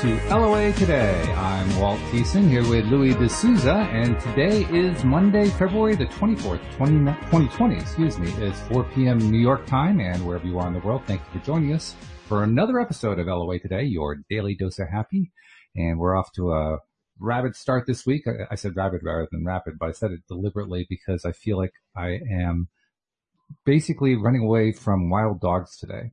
To LOA Today. I'm Walt Thiessen here with Louis D'Souza, and today is Monday, February the 24th, 20, 2020, excuse me. It's 4 p.m. New York time, and wherever you are in the world, thank you for joining us for another episode of LOA Today, your daily dose of happy. And we're off to a rapid start this week. I, I said rapid rather than rapid, but I said it deliberately because I feel like I am basically running away from wild dogs today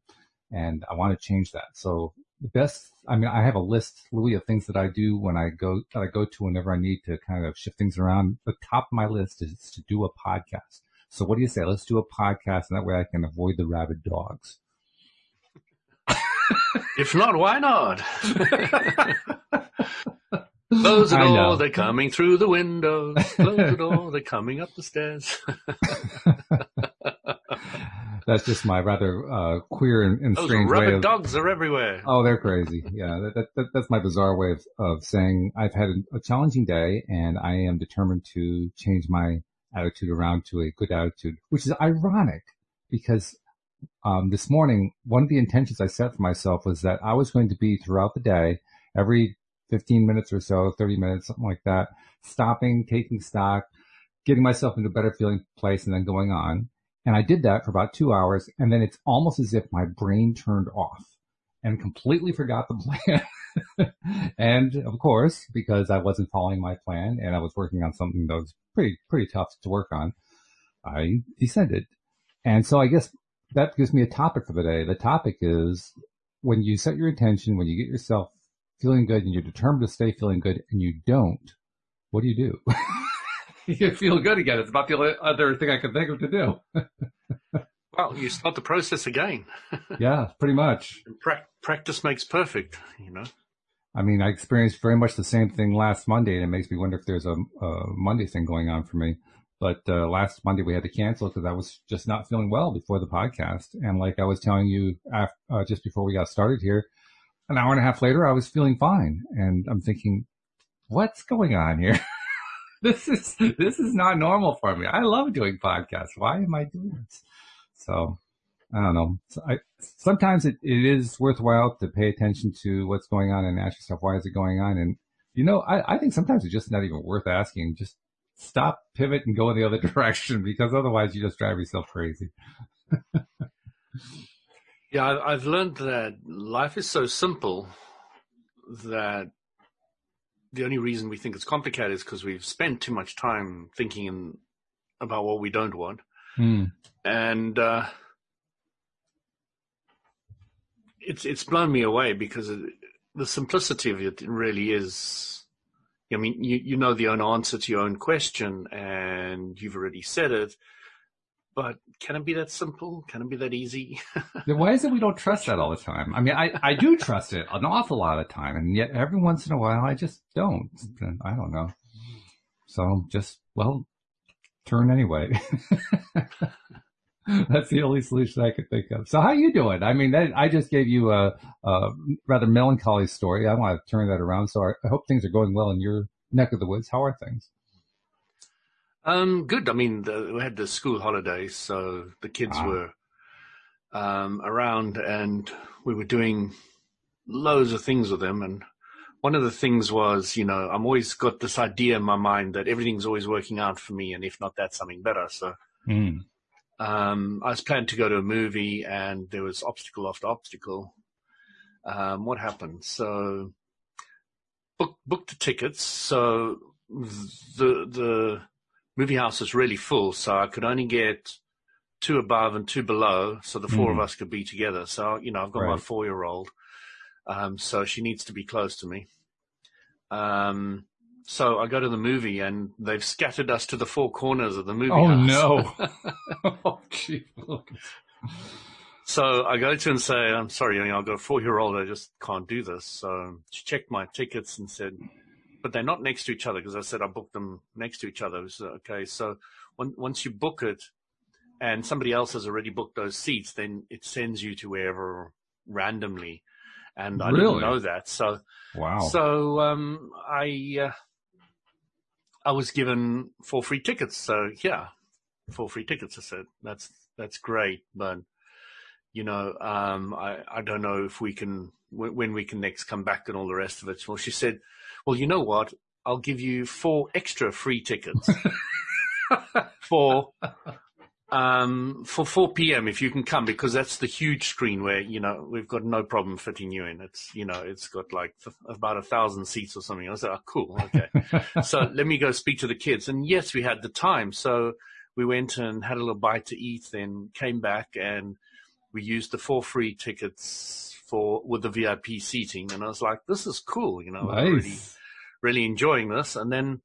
and I want to change that. So the best, I mean, I have a list, Louis, of things that I do when I go, that I go to whenever I need to kind of shift things around. The top of my list is to do a podcast. So what do you say? Let's do a podcast and that way I can avoid the rabid dogs. if not, why not? Close the door, they're coming through the windows. Close the door, they're coming up the stairs. that's just my rather uh, queer and, and Those strange way of. dogs are everywhere. Oh, they're crazy. Yeah, that, that, that, that's my bizarre way of, of saying I've had a, a challenging day and I am determined to change my attitude around to a good attitude, which is ironic because um, this morning, one of the intentions I set for myself was that I was going to be throughout the day, every 15 minutes or so, 30 minutes, something like that, stopping, taking stock, getting myself into a better feeling place and then going on. And I did that for about two hours. And then it's almost as if my brain turned off and completely forgot the plan. and of course, because I wasn't following my plan and I was working on something that was pretty, pretty tough to work on, I descended. And so I guess that gives me a topic for the day. The topic is when you set your intention, when you get yourself feeling good and you're determined to stay feeling good and you don't, what do you do? you feel good again. It's about the only other thing I could think of to do. well, you start the process again. yeah, pretty much. Pra- practice makes perfect, you know. I mean, I experienced very much the same thing last Monday, and it makes me wonder if there's a, a Monday thing going on for me. But uh, last Monday we had to cancel because I was just not feeling well before the podcast, and like I was telling you after, uh, just before we got started here, an hour and a half later I was feeling fine, and I'm thinking, what's going on here? this is this is not normal for me. I love doing podcasts. Why am I doing this? So I don't know. So I, sometimes it, it is worthwhile to pay attention to what's going on and ask yourself why is it going on. And you know, I, I think sometimes it's just not even worth asking. Just stop, pivot, and go in the other direction because otherwise you just drive yourself crazy. yeah, I've learned that life is so simple that the only reason we think it's complicated is because we've spent too much time thinking in, about what we don't want. Mm. And, uh, it's, it's blown me away because it, the simplicity of it really is, I mean, you, you know the own answer to your own question and you've already said it but can it be that simple? Can it be that easy? Why is it we don't trust that all the time? I mean, I, I do trust it an awful lot of time, and yet every once in a while I just don't. I don't know. So just, well, turn anyway. That's the only solution I could think of. So how you doing? I mean, that, I just gave you a, a, rather melancholy story. I want to turn that around. So I, I hope things are going well in your neck of the woods. How are things? Um, good. I mean, the, we had the school holidays, so the kids wow. were um, around, and we were doing loads of things with them. And one of the things was, you know, I'm always got this idea in my mind that everything's always working out for me, and if not that, something better. So. Mm. Um, I was planning to go to a movie, and there was obstacle after obstacle. Um, what happened? So, book, booked the tickets. So the the movie house is really full, so I could only get two above and two below, so the four mm. of us could be together. So you know, I've got right. my four year old, um, so she needs to be close to me. Um, so I go to the movie, and they've scattered us to the four corners of the movie. Oh house. no! oh gee, So I go to and say, I'm sorry, I've got a four year old, I just can't do this. So she checked my tickets and said, but they're not next to each other because I said I booked them next to each other. So, okay, so when, once you book it and somebody else has already booked those seats, then it sends you to wherever randomly. And I really? didn't know that. So, wow. So, um, I, uh, I was given four free tickets. So yeah, four free tickets. I said, that's, that's great. But, you know, um, I, I don't know if we can when, when we can next come back and all the rest of it. Well, she said, well, you know what? I'll give you four extra free tickets for um, for 4 p.m. if you can come because that's the huge screen where you know we've got no problem fitting you in. It's you know it's got like about a thousand seats or something. I was like, oh, cool, okay. so let me go speak to the kids. And yes, we had the time, so we went and had a little bite to eat, then came back and we used the four free tickets for with the VIP seating. And I was like, this is cool, you know, nice. really, really enjoying this. And then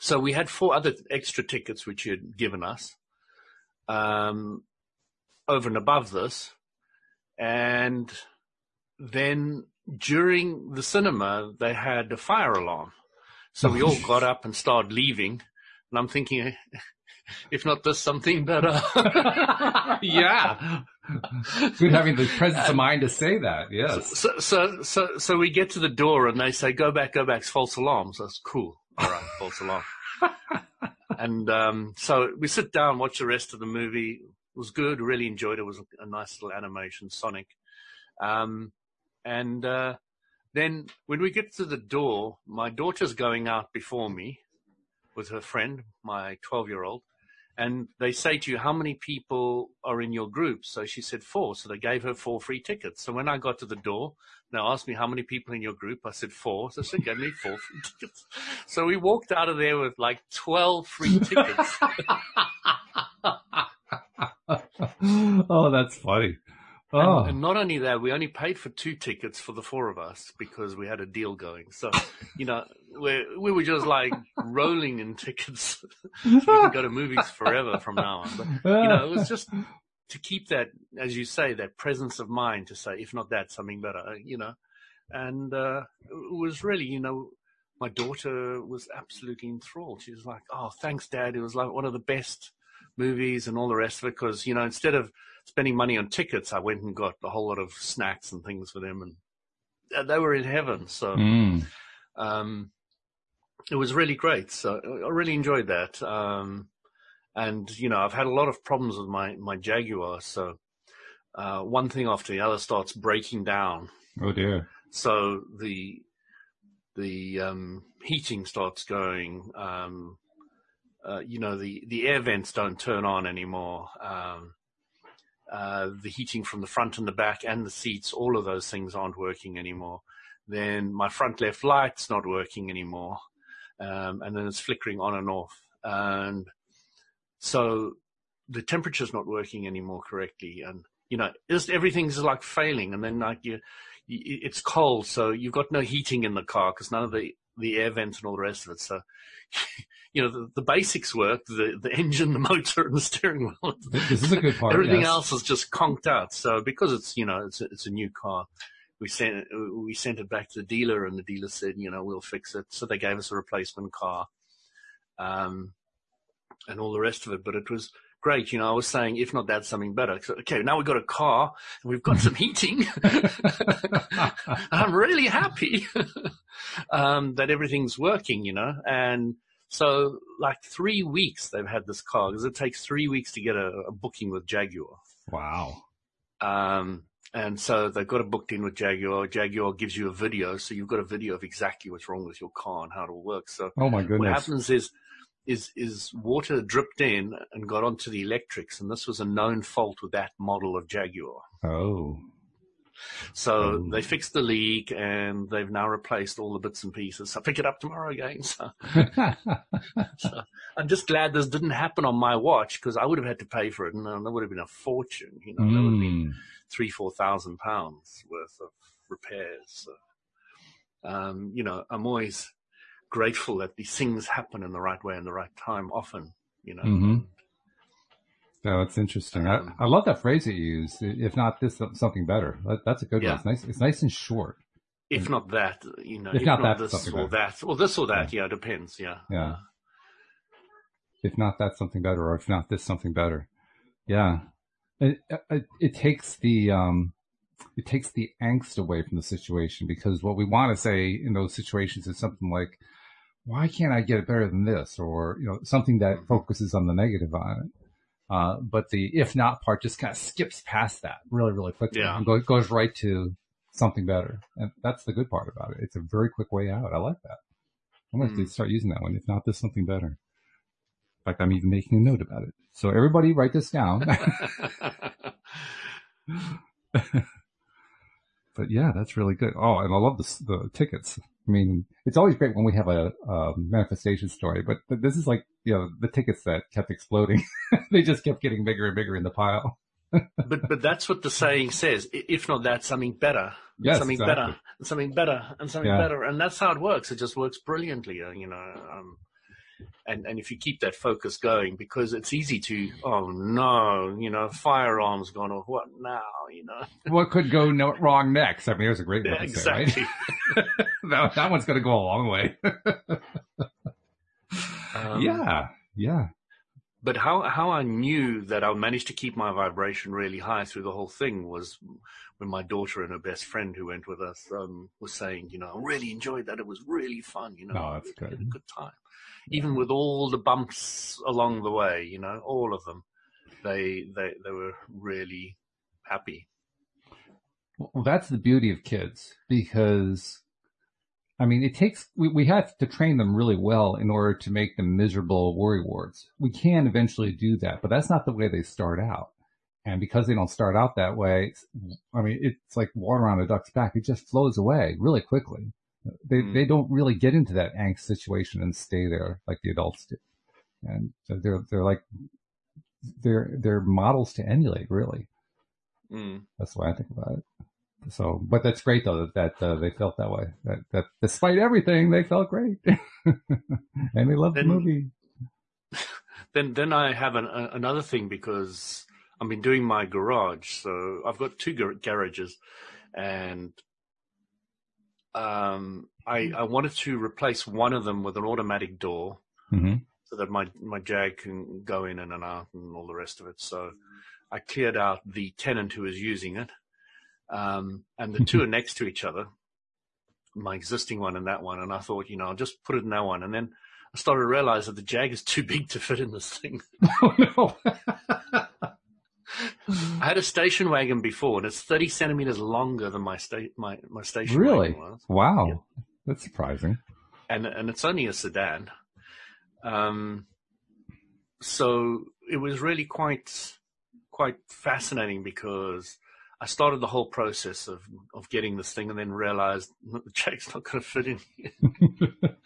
so we had four other extra tickets which you had given us um, over and above this. And then during the cinema, they had a fire alarm. So we all got up and started leaving. And I'm thinking, if not this, something better. yeah. Good having the presence of mind to say that. Yes. So, so, so, so we get to the door and they say, go back, go back. It's false alarms. That's cool. All right. false alarm and um, so we sit down, watch the rest of the movie. It was good. Really enjoyed it. It was a, nice little animation, Sonic. Um, and uh, then when we get to the door, my daughter's going out before me with her friend, my 12 year old and they say to you, how many people are in your group? So she said four. So they gave her four free tickets. So when I got to the door, they asked me how many people in your group. I said four. So she gave me four free tickets. So we walked out of there with like 12 free tickets. oh, that's funny. Oh. And, and, not only that, we only paid for two tickets for the four of us because we had a deal going. So, you know, we we were just like rolling in tickets. we can go to movies forever from now on. But, you know, it was just to keep that, as you say, that presence of mind to say, if not that, something better, you know. And uh, it was really, you know, my daughter was absolutely enthralled. She was like, "Oh, thanks, Dad. It was like one of the best movies and all the rest of it." Because you know, instead of spending money on tickets, I went and got a whole lot of snacks and things for them, and they were in heaven. So, mm. um, it was really great. So I really enjoyed that. Um, and you know, I've had a lot of problems with my my Jaguar. So uh, one thing after the other starts breaking down. Oh dear! So the the um, heating starts going. Um, uh, you know, the the air vents don't turn on anymore. Um, uh, the heating from the front and the back and the seats, all of those things aren't working anymore. Then my front left light's not working anymore. Um, and then it's flickering on and off. And so the temperature's not working anymore correctly. And, you know, just everything's like failing. And then like you, you it's cold. So you've got no heating in the car because none of the, the air vents and all the rest of it. So you know, the, the, basics work, the, the engine, the motor, and the steering wheel. This is a good part. Everything yes. else is just conked out. So because it's, you know, it's a, it's a new car, we sent, it, we sent it back to the dealer and the dealer said, you know, we'll fix it. So they gave us a replacement car, um, and all the rest of it. But it was great. You know, I was saying, if not that, something better. So, okay, now we've got a car and we've got some heating. I'm really happy um, that everything's working, you know, and so like three weeks they've had this car because it takes three weeks to get a, a booking with Jaguar. Wow. Um, and so they've got it booked in with Jaguar. Jaguar gives you a video, so you've got a video of exactly what's wrong with your car and how it all works. So oh my goodness. what happens is is is water dripped in and got onto the electrics, and this was a known fault with that model of Jaguar. Oh. So um, they fixed the leak and they've now replaced all the bits and pieces. So I pick it up tomorrow again. So, so I'm just glad this didn't happen on my watch because I would have had to pay for it and that would have been a fortune. You know, mm. that would have been hmm. three, four thousand pounds worth of repairs. So, um, you know, I'm always grateful that these things happen in the right way and the right time often, you know. Mm-hmm. No, it's interesting. I, I love that phrase that you use. If not this, something better. That, that's a good yeah. one. It's nice. It's nice and short. If not that, you know, if, if not, not, that, this or better. that, or this or that, yeah, yeah depends. Yeah. Yeah. If not that, something better, or if not this, something better. Yeah. It, it, it takes the, um, it takes the angst away from the situation because what we want to say in those situations is something like, why can't I get it better than this? Or, you know, something that mm-hmm. focuses on the negative on it. Uh, but the if not part just kind of skips past that really, really quickly yeah. and go, goes right to something better. And that's the good part about it. It's a very quick way out. I like that. I'm going to Mm. start using that one. If not, there's something better. In fact, I'm even making a note about it. So everybody write this down. but yeah, that's really good. Oh, and I love the, the tickets. I mean, it's always great when we have a, a manifestation story, but, this is like, you know, the tickets that kept exploding. they just kept getting bigger and bigger in the pile. but but that's what the saying says. If not that, something better. Yes, something exactly. better, and something better, and something Yeah. better, and that's how it works. It just works brilliantly, uh, you know. Um, and and if you keep that focus going, because it's easy to, oh no, you know, firearms gone off. What now? You know, What could go no, wrong next? I mean, there's a great one Yeah, say, right? exactly. that, that one's going to go a long way. Um, yeah, yeah. But how how I knew that I managed to keep my vibration really high through the whole thing was when my daughter and her best friend who went with us um, was saying, you know, I really enjoyed that. It was really fun. You know, No, that's We had a good. good time, even with all the bumps along the way. You know, all of them. They they they were really happy. Well, that's the beauty of kids because, I mean, it takes, we, we have to train them really well in order to make them miserable worry wards. We can eventually do that, but that's not the way they start out. And because they don't start out that way, I mean, it's like water on a duck's back. It just flows away really quickly. They, Mm. they don't really get into that angst situation and stay there like the adults do. And so they're, they're like, they're, they're models to emulate, really. Mm. That's the way I think about it. So, but that's great though that, that uh, they felt that way. That, that despite everything, they felt great, and they loved Then- the movie. Then then I have an, a, another thing because I've been doing my garage. So I've got two gar- garages, and um, I I wanted to replace one of them with an automatic door hmm so that my my jag can go in and out and all the rest of it. So I cleared out the tenant who was using it, um, and the two are next to each other. My existing one and that one, and I thought, you know, I'll just put it in that one, and then I started to realize that the jag is too big to fit in this thing. Oh no! I had a station wagon before, and it's 30 centimeters longer than my sta- my my station really? wagon was, Wow, Yeah. that's surprising. and and it's only a sedan. Um, so it was really quite quite fascinating because I started the whole process of of getting this thing, and then realized the jag's not going to fit in.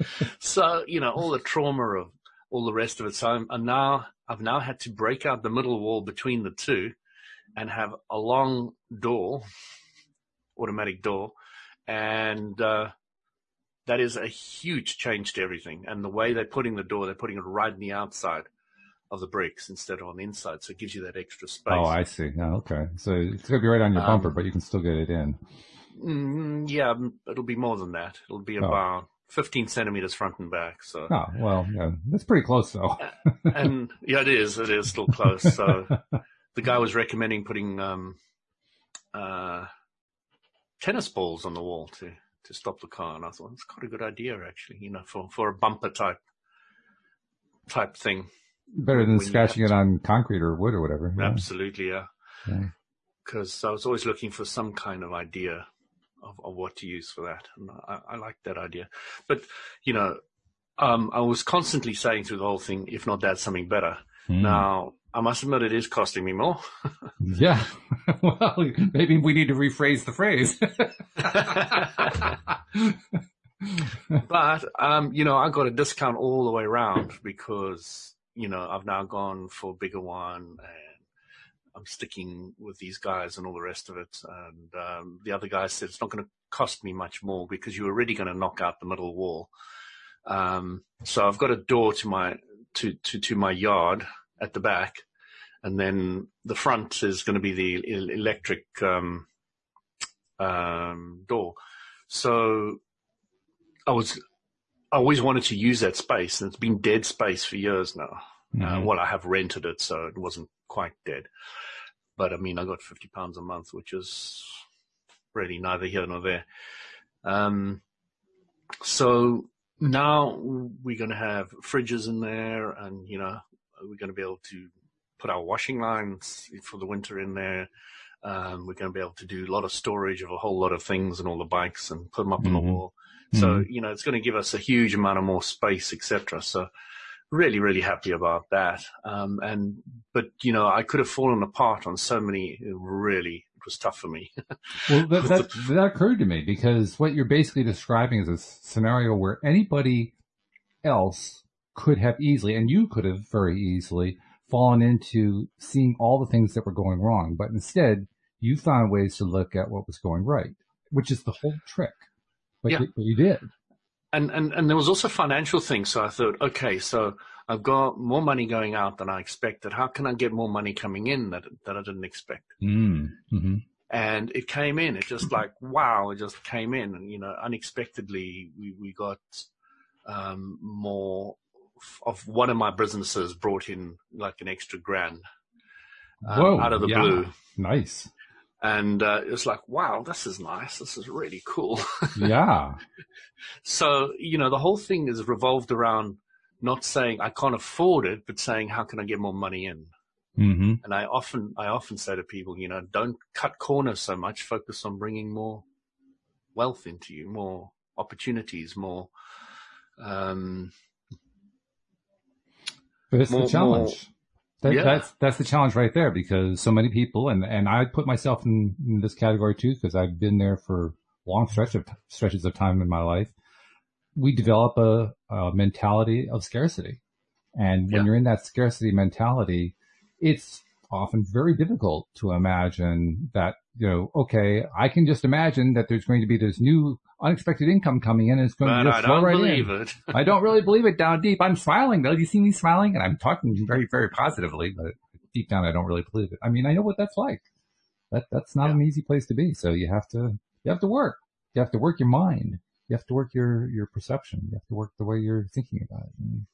So you know all the trauma of all the rest of it. So I'm, I'm now I've now had to break out the middle wall between the two, and have a long door, automatic door, and uh, that is a huge change to everything. And the way they're putting the door, they're putting it right in the outside of the bricks instead of on the inside, so it gives you that extra space. Oh, I see. Yeah, okay. So it's gonna be right on your Um, bumper, but you can still get it in. Mm, yeah, it'll be more than that. It'll be Oh. about 15 centimeters front and back. So, Oh, well, yeah, that's pretty close though. and yeah, it is. It is still close. So the guy was recommending putting um, uh, tennis balls on the wall to to stop the car, and I thought it's quite a good idea actually. You know, for for a bumper type type thing. Better than scratching it on concrete or wood or whatever. Yeah. Absolutely, yeah. Yeah. Because I was always looking for some kind of idea of, of what to use for that, and I, I like that idea. But you know, um, I was constantly saying through the whole thing, if not that, something better. Hmm. Now, I must admit, it is costing me more. Yeah. well, maybe we need to rephrase the phrase. but um, you know, I got a discount all the way around because you know I've now gone for a bigger one and I'm sticking with these guys and all the rest of it. And um, the other guy said it's not going to cost me much more because you're already going to knock out the middle wall. Um, so I've got a door to my to to to my yard at the back, and then the front is going to be the electric um, um, door. So I was I always wanted to use that space, and it's been dead space for years now. Uh, Mhm. well, I have rented it, so it wasn't quite dead. But I mean, I got fifty pounds a month, which is really neither here nor there. Um, so now we're going to have fridges in there, and you know, we're going to be able to put our washing lines for the winter in there. Um, we're going to be able to do a lot of storage of a whole lot of things and all the bikes and put them up on Mhm. the wall. So, Mhm. you know, it's going to give us a huge amount of more space, etc. So really, really happy about that. Um, and, but, you know, I could have fallen apart on so many, really, it was tough for me. Well, that, that, that occurred to me because what you're basically describing is a scenario where anybody else could have easily, and you could have very easily, fallen into seeing all the things that were going wrong. But instead, you found ways to look at what was going right, which is the whole trick. But, Yeah. you, but you did. and, and, and there was also financial things. So I thought, okay, so I've got more money going out than I expected. How can I get more money coming in that, that I didn't expect? Mm. hmm and it came in. It just like wow, it just came in, and you know, unexpectedly, we we got um, more of one of my businesses brought in like an extra grand um, Whoa, out of the yeah. blue, Nice. and uh, it was like wow, this is nice. This is really cool. Yeah. so you know, the whole thing is revolved around not saying I can't afford it, but saying how can I get more money in. hmm And I often, I often say to people, you know, don't cut corners so much. Focus on bringing more wealth into you, more opportunities, more. Um, But it's More- the challenge. That, Yeah. That's that's the challenge right there because so many people and and I put myself in, in this category too because I've been there for long stretch of stretches of time in my life. We develop a, a mentality of scarcity, and when Yeah. you're in that scarcity mentality, it's often very difficult to imagine that you know okay I can just imagine that there's going to be this new unexpected income coming in and it's going but to I just flow don't right believe in. it. I don't really believe it down deep. I'm smiling though. You see me smiling? And I'm talking very, very positively, but deep down I don't really believe it. I mean, I know what that's like. That that's not Yeah. an easy place to be. So you have to you have to work. You have to work your mind. You have to work your your perception. You have to work the way you're thinking about it. And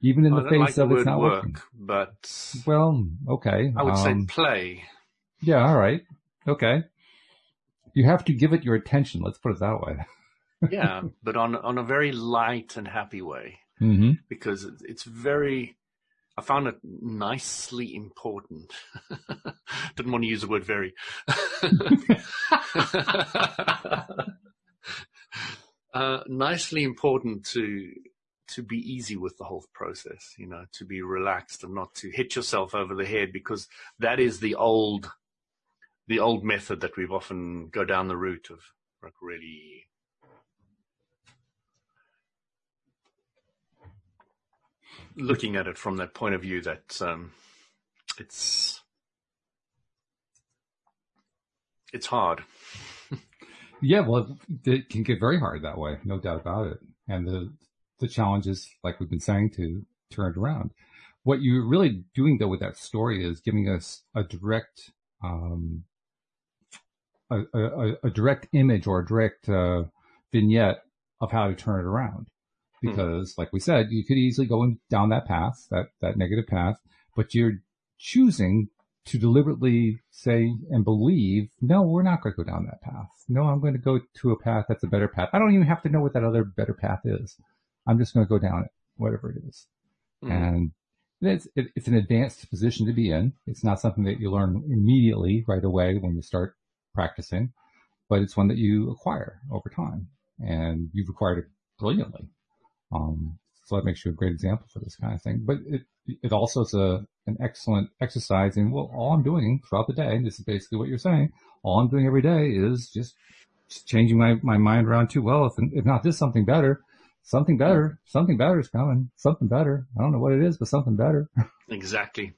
even in I the face like of the it's not work, working. but Well, okay. I would say Um, play. yeah. All right. Okay. You have to give it your attention. Let's put it that way. Yeah, but on on a very light and happy way hmm because it's, it's very. I found it nicely important. Didn't want to use the word very. uh, nicely important to to be easy with the whole process, you know, to be relaxed and not to hit yourself over the head because that is the old the old method that we've often go down the route of like really looking at it from that point of view that um, it's it's hard. Yeah, well, it can get very hard that way, no doubt about it. And the the challenges, like we've been saying, to turn it around. What you're really doing though with that story is giving us a direct, um, a, a, a direct image or a direct uh, vignette of how to turn it around. Because, like we said, you could easily go down that path, that that negative path, but you're choosing to deliberately say and believe, no, we're not going to go down that path. No, I'm going to go to a path that's a better path. I don't even have to know what that other better path is. I'm just going to go down it, whatever it is. Mm. And it's, it, it's an advanced position to be in. It's not something that you learn immediately right away when you start practicing, but it's one that you acquire over time and you've acquired it brilliantly. Um, so that makes you a great example for this kind of thing. But it, it also is a, an excellent exercise in, well, all I'm doing throughout the day, and this is basically what you're saying, all I'm doing every day is just, just changing my, my mind around too. well, if, if not this, something better, something better, something better is coming, something better. I don't know what it is, but something better. Exactly.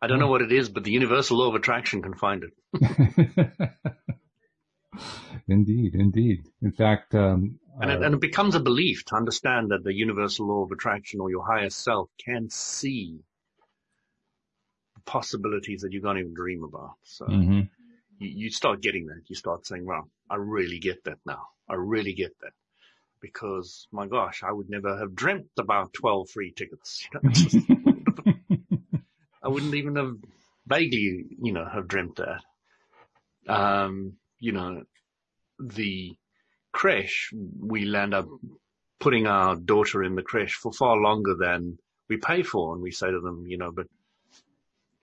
I don't know what it is, but the universal law of attraction can find it. indeed, indeed. In fact, um, And, it, uh, and it becomes a belief to understand that the universal law of attraction or your higher self can see the possibilities that you can't even dream about. So mhm. you, you start getting that. You start saying, wow, I really get that now. I really get that. Because my gosh, I would never have dreamt about 12 free tickets. You know, I wouldn't even have vaguely, you know, have dreamt that. Um, you know, the creche, we'll end up putting our daughter in the creche for far longer than we pay for. And we say to them, you know, but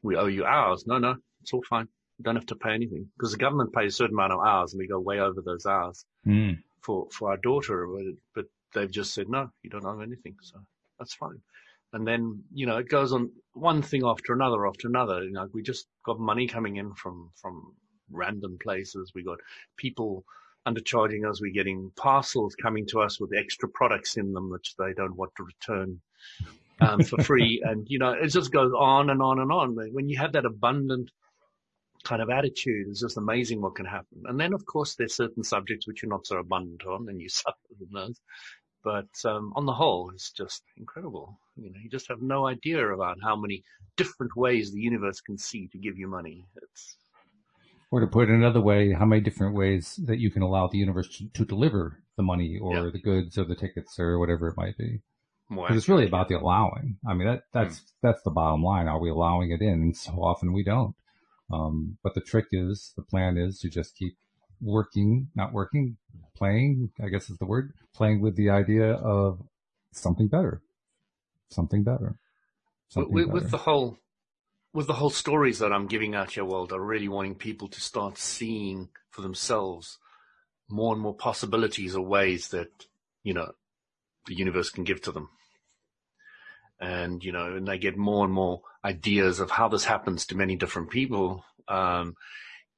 we owe you hours. No, no, it's all fine. You don't have to pay anything because the government pays a certain amount of hours and we go way over those hours Mm. For, for our daughter, but, they've just said, no, you don't owe anything. So that's fine. And then, you know, it goes on one thing after another after another. You know, we just got money coming in from, from random places. We got people undercharging us. We're getting parcels coming to us with extra products in them, which they don't want to return um, for free. and, you know, it just goes on and on and on. When you have that abundant kind of attitude, it's just amazing what can happen. And then, of course, there's certain subjects which you're not so abundant on and you suffer from those. But um, on the whole, it's just incredible. You know, you just have no idea about how many different ways the universe can see to give you money. It's Or to put it another way, how many different ways that you can allow the universe to, to deliver the money or Yeah. the goods or the tickets or whatever it might be. Because it's really about the allowing. I mean, that, that's, that's the bottom line. Are we allowing it in? And so often we don't. Um, but the trick is, the plan is to just keep working, not working, playing, I guess is the word, playing with the idea of something better, something better, something with, better. with the whole with the whole stories that I'm giving out here, world, are really wanting people to start seeing for themselves more and more possibilities or ways that you know the universe can give to them, and you know, and they get more and more ideas of how this happens to many different people. Um,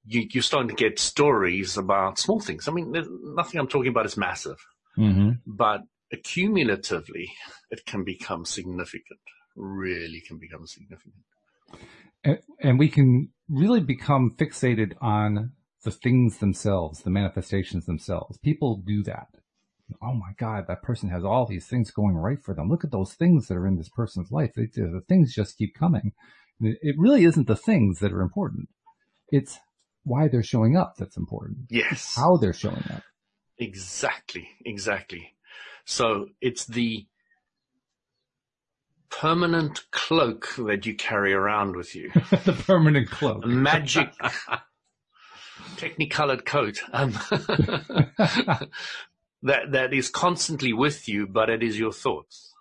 you, you're starting to get stories about small things. I mean, there's nothing I'm talking about is massive hmm but accumulatively, it can become significant. Really can become significant. and, and we can really become fixated on the things themselves, the manifestations themselves. People do that. Oh my God, that person has all these things going right for them. Look at those things that are in this person's life. They, the things just keep coming. It really isn't the things that are important. It's why they're showing up that's important. Yes. How they're showing up. Exactly. Exactly. So it's the permanent cloak that you carry around with you. the permanent cloak. Magic technicolored coat. Um, that, that is constantly with you, but it is your thoughts.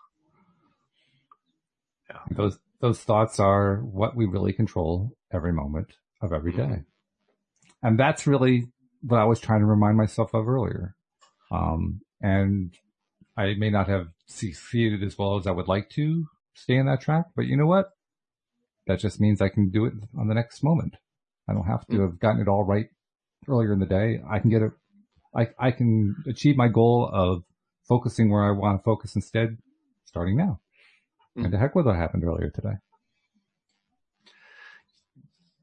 Yeah. those those thoughts are what we really control every moment of every day. And that's really what I was trying to remind myself of earlier. Um, and I may not have succeeded as well as I would like to stay in that track, but you know what? That just means I can do it on the next moment. I don't have to have gotten it all right earlier in the day. I can get it. I, I can achieve my goal of focusing where I want to focus instead starting now. And the heck with what happened earlier today.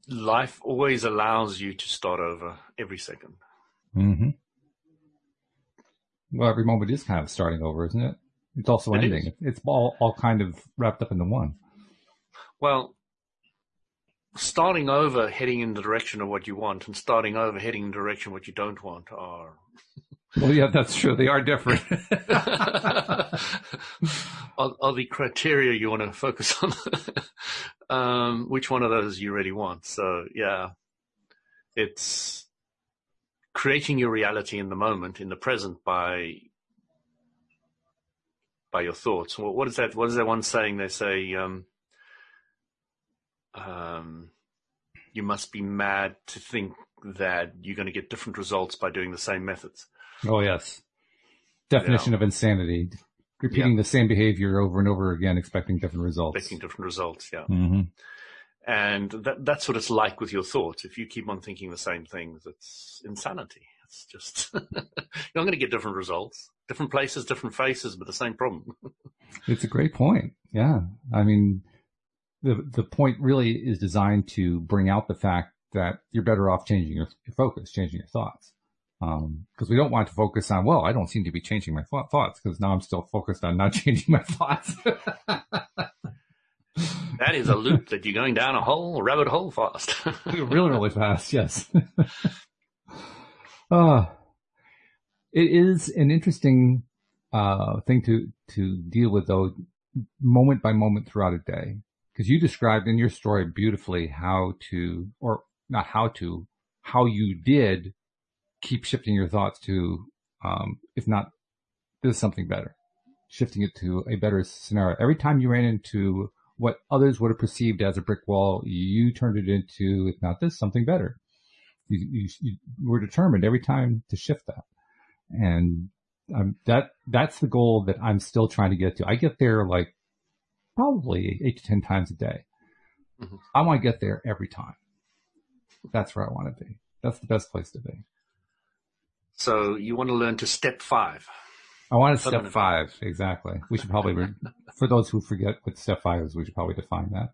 Life always allows you to start over every second. hmm Well, every moment is kind of starting over, isn't it? It's also It ending. is. It's all, all kind of wrapped up into one. Well, starting over heading in the direction of what you want and starting over heading in the direction of what you don't want are Well, yeah, that's true. They are different. are, are the criteria you want to focus on. um, which one of those you really want? So yeah, it's creating your reality in the moment, in the present by by your thoughts. What, what is that? What is that one saying? They say, um, um, you must be mad to think that you're going to get different results by doing the same methods. oh, yes. Definition of insanity. Repeating the same behavior over and over again, expecting different results. Expecting different results. Yeah. hmm And that, that's what it's like with your thoughts. If you keep on thinking the same things, it's insanity. It's just, you're not going to get different results. Different places, different faces, but the same problem. It's a great point. Yeah. I mean, the, the point really is designed to bring out the fact that you're better off changing your, your focus, changing your thoughts. Um, cause we don't want to focus on, well, I don't seem to be changing my th- thoughts because now I'm still focused on not changing my thoughts. That is a loop that you're going down a hole, a rabbit hole fast. really, really fast. Yes. uh, it is an interesting, uh, thing to, to deal with though, moment by moment throughout a day. Cause you described in your story beautifully how to, or not how to, how you did keep shifting your thoughts to, um, if not, this is something better, shifting it to a better scenario. Every time you ran into what others would have perceived as a brick wall, you turned it into, if not this, something better. You, you, you were determined every time to shift that. And um, that, that's the goal that I'm still trying to get to. I get there like probably eight to 10 times a day. Mm-hmm. I want to get there every time. That's where I want to be. That's the best place to be. So you want to learn to step five. I want to step five. Exactly. We should probably, re- for those who forget what step five is, we should probably define that.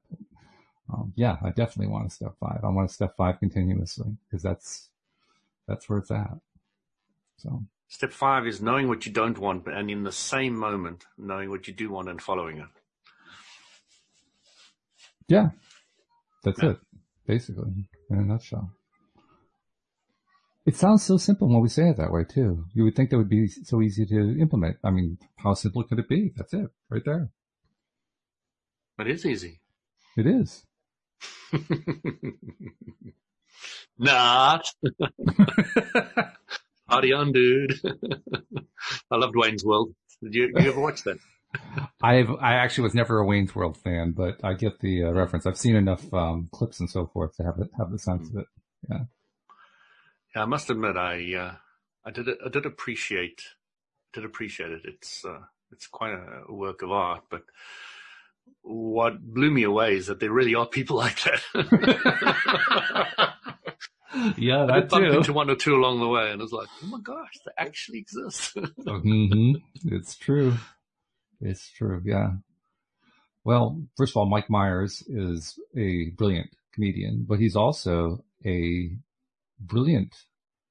Um, yeah, I definitely want to step five. I want to step five continuously because that's, that's where it's at. So step five is knowing what you don't want, but and in the same moment, knowing what you do want and following it. Yeah, that's yeah. it, basically, in a nutshell. It sounds so simple when we say it that way too. You would think that would be so easy to implement. I mean, how simple could it be? That's it, right there. But It is easy. It is. Not. Party on, dude. I love Wayne's World. Did you, did you ever watch that? I've I actually was never a Wayne's World fan, but I get the uh, reference. I've seen enough um, clips and so forth to have it, have the sense of it. Yeah. Yeah, I must admit, I uh, I did I did appreciate did appreciate it. It's uh, it's quite a work of art, but what blew me away is that there really are people like that. yeah, that I too. into one or two along the way, and I was like, "Oh my gosh, they actually exist." mm-hmm. It's true. It's true. Yeah. Well, first of all, Mike Myers is a brilliant comedian, but he's also a brilliant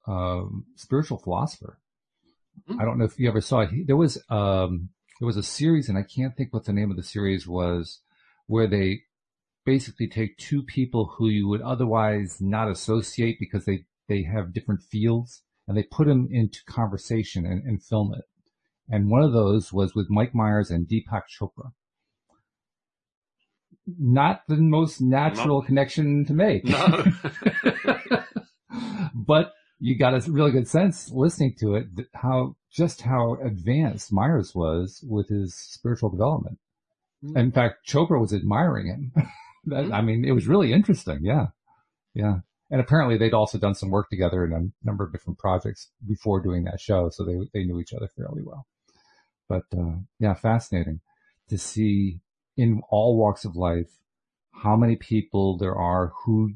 um, spiritual philosopher. Mm-hmm. I don't know if you ever saw it. There was um, there was a series, and I can't think what the name of the series was, where they basically take two people who you would otherwise not associate because they they have different fields, and they put them into conversation and, and film it. And one of those was with Mike Myers and Deepak Chopra not the most natural no. connection to make. No. but you got a really good sense listening to it how just how advanced Myers was with his spiritual development. Mm-hmm. In fact, Chopra was admiring him. that, mm-hmm. I mean, it was really interesting. Yeah, yeah. And apparently, they'd also done some work together in a number of different projects before doing that show, so they they knew each other fairly well. But uh, yeah, fascinating to see in all walks of life how many people there are who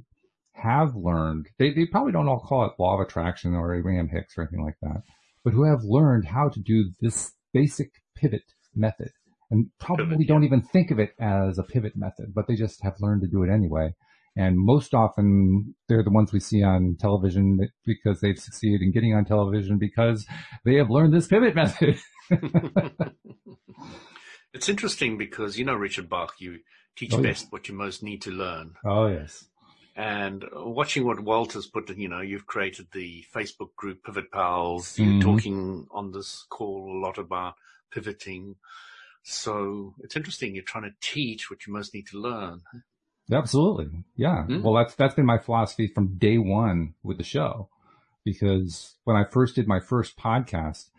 have learned, they, they probably don't all call it law of attraction or Abraham Hicks or anything like that, but who have learned how to do this basic pivot method and probably pivot, yeah. don't even think of it as a pivot method, but they just have learned to do it anyway. And most often they're the ones we see on television because they've succeeded in getting on television because they have learned this pivot method. it's interesting because, you know, Richard Bach, you teach oh, best what you most need to learn. Oh, yes. And watching what Walter's put, you know, you've created the Facebook group Pivot Pals. You're mm-hmm. talking on this call a lot about pivoting. So it's interesting. You're trying to teach what you most need to learn. Absolutely. Yeah. Mm-hmm. Well, that's, that's been my philosophy from day one with the show. Because when I first did my first podcast,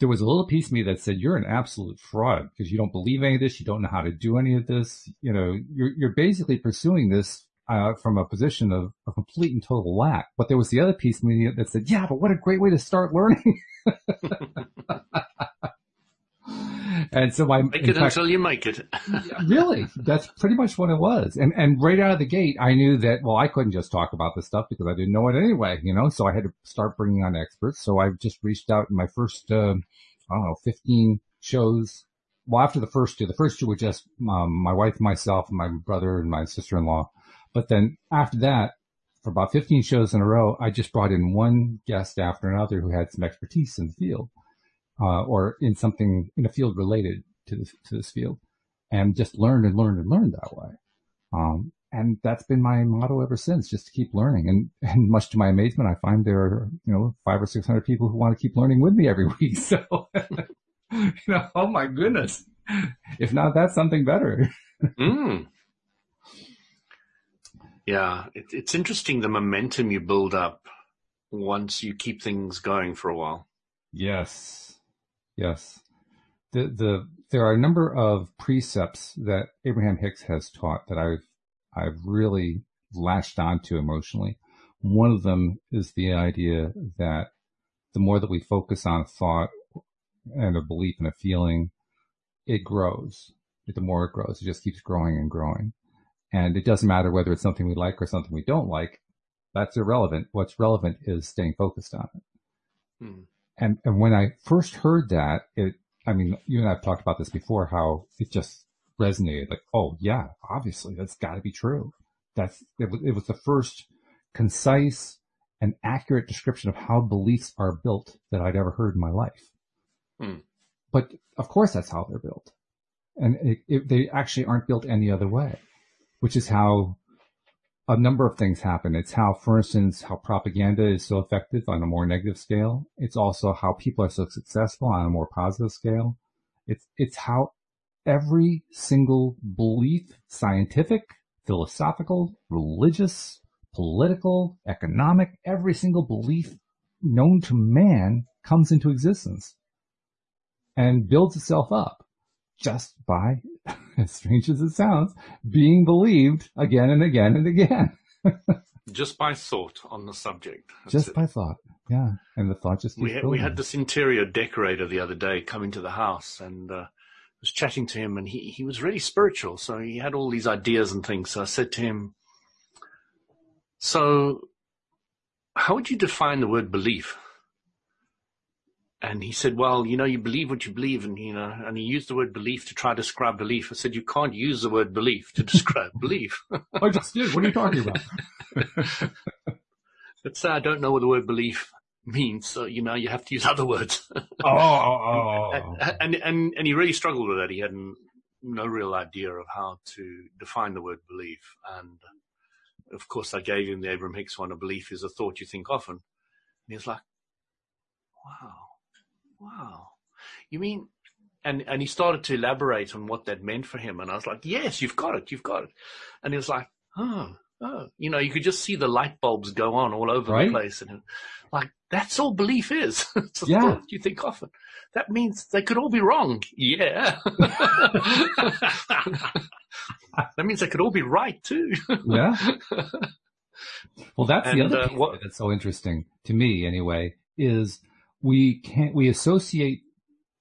there was a little piece of me that said, you're an absolute fraud because you don't believe any of this. You don't know how to do any of this. You know, you're, you're basically pursuing this uh, from a position of a complete and total lack. But there was the other piece of me that said, yeah, but what a great way to start learning. and so I make it fact, until you make it. really, that's pretty much what it was. And and right out of the gate, I knew that well, I couldn't just talk about this stuff because I didn't know it anyway, you know. So I had to start bringing on experts. So I just reached out in my first, uh, I don't know, fifteen shows. Well, after the first two, the first two were just um, my wife, myself, and my brother and my sister-in-law. But then after that, for about 15 shows in a row, I just brought in one guest after another who had some expertise in the field, uh, or in something in a field related to this, to this field and just learn and learn and learn that way. Um, and that's been my motto ever since, just to keep learning. And, and much to my amazement, I find there are, you know, five or 600 people who want to keep learning with me every week. So, you know, oh my goodness. If not, that's something better. mm. Yeah, it, it's interesting the momentum you build up once you keep things going for a while. Yes, yes. the, the, there are a number of precepts that Abraham Hicks has taught that I've, I've really latched onto emotionally. One of them is the idea that the more that we focus on a thought and a belief and a feeling, it grows. The more it grows, it just keeps growing and growing. And it doesn't matter whether it's something we like or something we don't like. That's irrelevant. What's relevant is staying focused on it. Hmm. And, and when I first heard that, it, I mean, you and I have talked about this before, how it just resonated like, oh yeah, obviously that's gotta be true. That's, it was, it was the first concise and accurate description of how beliefs are built that I'd ever heard in my life. Hmm. But of course that's how they're built. And it, it, they actually aren't built any other way, which is how a number of things happen. It's how, for instance, how propaganda is so effective on a more negative scale. It's also how people are so successful on a more positive scale. It's, it's how every single belief, scientific, philosophical, religious, political, economic, every single belief known to man comes into existence and builds itself up just by, as strange as it sounds, being believed again and again and again. just by thought on the subject. Just it. by thought. Yeah. And the thought just we had, we had this interior decorator the other day come into the house and uh, was chatting to him and he, he was really spiritual. So he had all these ideas and things. So I said to him, so how would you define the word belief? And he said, well, you know, you believe what you believe. And, you know, and he used the word belief to try to describe belief. I said, you can't use the word belief to describe belief. I just did. What are you talking about? but say I don't know what the word belief means. So, you know, you have to use other words. oh, oh, oh, And, and, and he really struggled with that. He had no real idea of how to define the word belief. And of course, I gave him the Abraham Hicks one. A belief is a thought you think often. And he was like, wow wow, you mean, and, and he started to elaborate on what that meant for him. And I was like, yes, you've got it. You've got it. And he was like, oh, oh, you know, you could just see the light bulbs go on all over right? the place. And like, that's all belief is. it's yeah. thought you think often. That means they could all be wrong. Yeah. that means they could all be right too. yeah. Well, that's and, the other uh, what, that's so interesting to me anyway, is we can't, we associate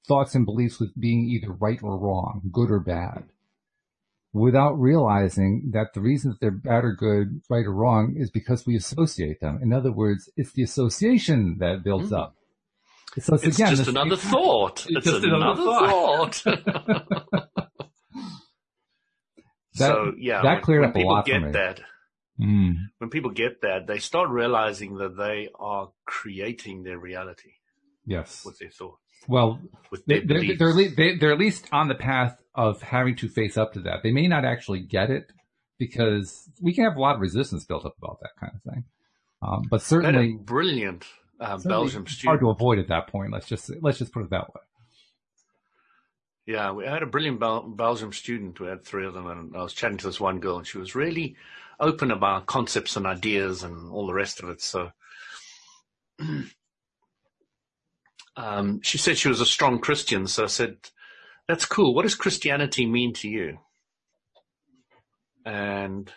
thoughts and beliefs with being either right or wrong, good or bad, without realizing that the reason that they're bad or good, right or wrong is because we associate them. In other words, it's the association that builds mm. up. So it's, it's again, just another thought. It's, just another, thought. thought. that, so yeah, that cleared when, when up a lot get for me. That, mm. When people get that, they start realizing that they are creating their reality. Yes. What they thought. Well, they, they're, they're, they, they're at least on the path of having to face up to that. They may not actually get it because we can have a lot of resistance built up about that kind of thing. Um, but certainly brilliant uh, Belgium student. Hard to avoid at that point. Let's just let's just put it that way. Yeah, we had a brilliant Bel- Belgium student. We had three of them, and I was chatting to this one girl, and she was really open about concepts and ideas and all the rest of it. So um, she said she was a strong Christian. So I said, that's cool. What does Christianity mean to you? And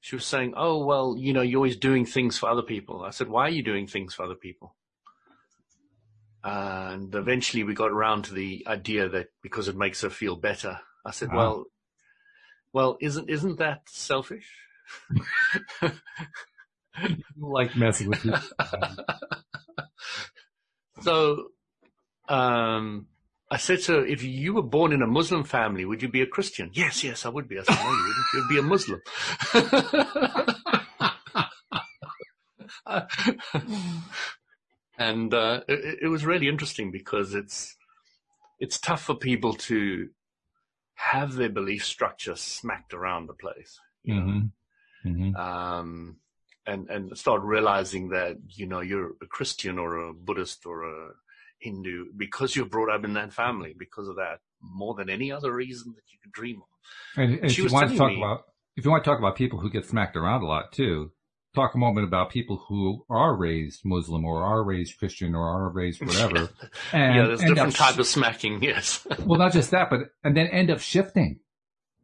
she was saying, oh, well, you know, you're always doing things for other people. I said, why are you doing things for other people? And eventually we got around to the idea that because it makes her feel better. I said, well, well, isn't, isn't that selfish? like messing with you. So, um, I said to her, if you were born in a Muslim family, would you be a Christian? Yes, yes, I would be. I said, no, you wouldn't. You'd be a Muslim. and uh, it, it, was really interesting because it's it's tough for people to have their belief structure smacked around the place. You know? mm-hmm. Mm-hmm. Um, and and start realizing that you know you're a Christian or a Buddhist or a Hindu because you're brought up in that family because of that more than any other reason that you could dream of. And, and if you want to talk me, about if you want to talk about people who get smacked around a lot too, talk a moment about people who are raised Muslim or are raised Christian or are raised whatever. And yeah, there's different type of smacking. Yes. well, not just that, but and then end up shifting.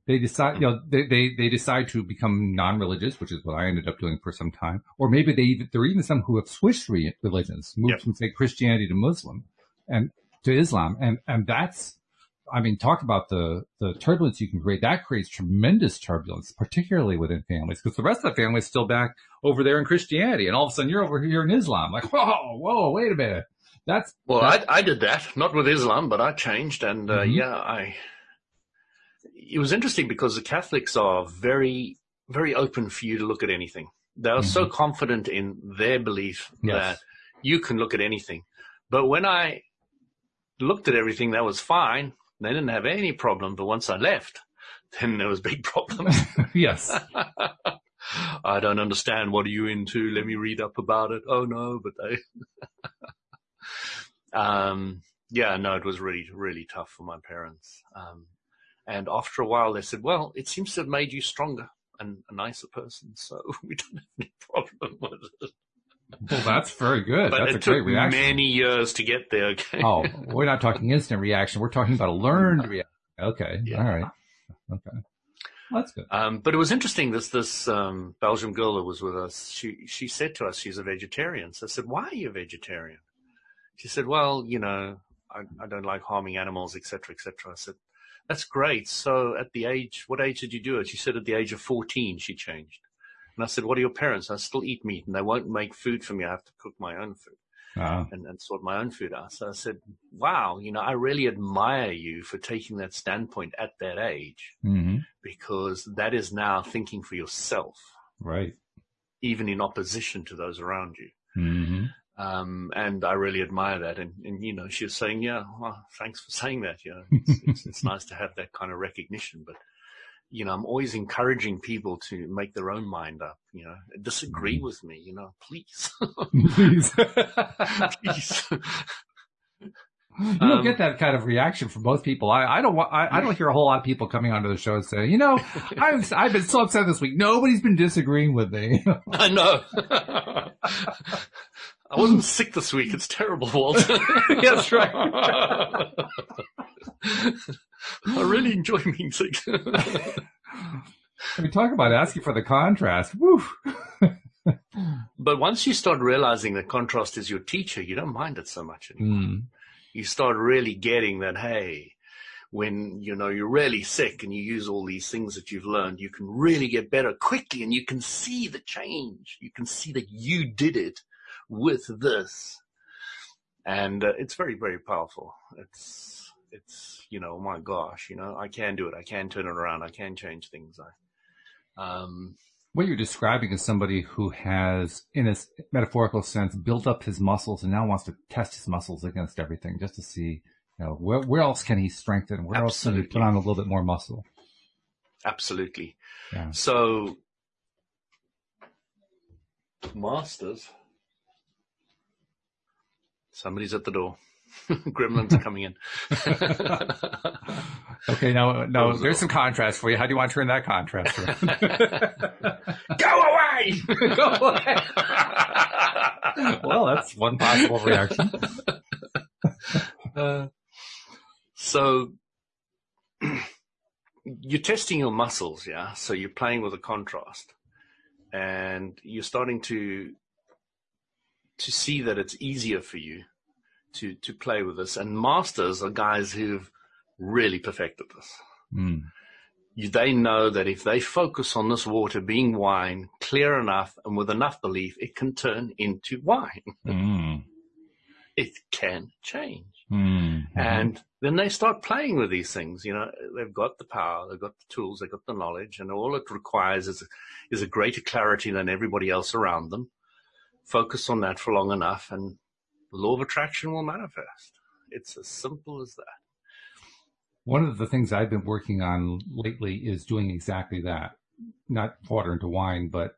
They decide, you know, they, they, they decide to become non-religious, which is what I ended up doing for some time. Or maybe they, there are even some who have switched religions, moved yep. from say Christianity to Muslim and to Islam. And, and that's, I mean, talk about the, the turbulence you can create. That creates tremendous turbulence, particularly within families, because the rest of the family is still back over there in Christianity. And all of a sudden you're over here in Islam. Like, whoa, whoa, wait a minute. That's well, that's, I, I did that, not with Islam, but I changed. And, uh, mm-hmm. yeah, I, it was interesting because the Catholics are very, very open for you to look at anything. They are mm-hmm. so confident in their belief yes. that you can look at anything. But when I looked at everything, that was fine. They didn't have any problem. But once I left, then there was big problems. yes. I don't understand. What are you into? Let me read up about it. Oh no, but they. um, yeah, no, it was really, really tough for my parents. Um, and after a while, they said, well, it seems to have made you stronger and a nicer person. So we don't have any problem with it. Well, that's very good. But that's it took many years to get there. Okay? oh, we're not talking instant reaction. We're talking about a learned reaction. Okay. Yeah. All right. Okay. Well, that's good. Um, but it was interesting. This this um, Belgian girl who was with us, she she said to us, she's a vegetarian. So I said, "Why are you a vegetarian?" She said, "Well, you know, I, I don't like harming animals, etc., etc." I said, that's great. So at the age, what age did you do it? She said at the age of 14, she changed. And I said, what are your parents? I still eat meat and they won't make food for me. I have to cook my own food and, and sort my own food out. So I said, wow, you know, I really admire you for taking that standpoint at that age mm-hmm. because that is now thinking for yourself. Right. Even in opposition to those around you. Mm-hmm. Um, and I really admire that. And, and, you know, she was saying, yeah, well, thanks for saying that. You know, it's, it's, it's, nice to have that kind of recognition, but you know, I'm always encouraging people to make their own mind up, you know, disagree mm-hmm. with me, you know, please, please, please. You don't um, get that kind of reaction from most people. I, I don't I, I, don't hear a whole lot of people coming onto the show and saying, you know, I've, I've been so upset this week. Nobody's been disagreeing with me. I know. I wasn't sick this week. It's terrible, Walter. That's right. I really enjoy being sick. we talk about asking for the contrast. Woo. but once you start realizing that contrast is your teacher, you don't mind it so much anymore. Mm. You start really getting that, hey, when you know you're really sick and you use all these things that you've learned, you can really get better quickly and you can see the change. You can see that you did it with this. And uh, it's very, very powerful. It's, it's, you know, my gosh, you know, I can do it. I can turn it around. I can change things. I, um, what you're describing is somebody who has, in a metaphorical sense, built up his muscles and now wants to test his muscles against everything just to see, you know, where, where else can he strengthen? Where Absolutely. else can he put on a little bit more muscle? Absolutely. Yeah. So, masters Somebody's at the door. Gremlins are coming in. okay, now, no, there's some contrast for you. How do you want to turn that contrast around? Go away! Go away! well, that's one possible reaction. Uh, so, you're testing your muscles, yeah? So you're playing with a contrast and you're starting to to see that it's easier for you to to play with this. And masters are guys who've really perfected this. Mm. You, they know that if they focus on this water being wine clear enough and with enough belief, it can turn into wine. Mm. It can change. Mm-hmm. And then they start playing with these things. You know, they've got the power, they've got the tools, they've got the knowledge, and all it requires is, is a greater clarity than everybody else around them focus on that for long enough and the law of attraction will manifest. It's as simple as that. One of the things I've been working on lately is doing exactly that. Not water into wine, but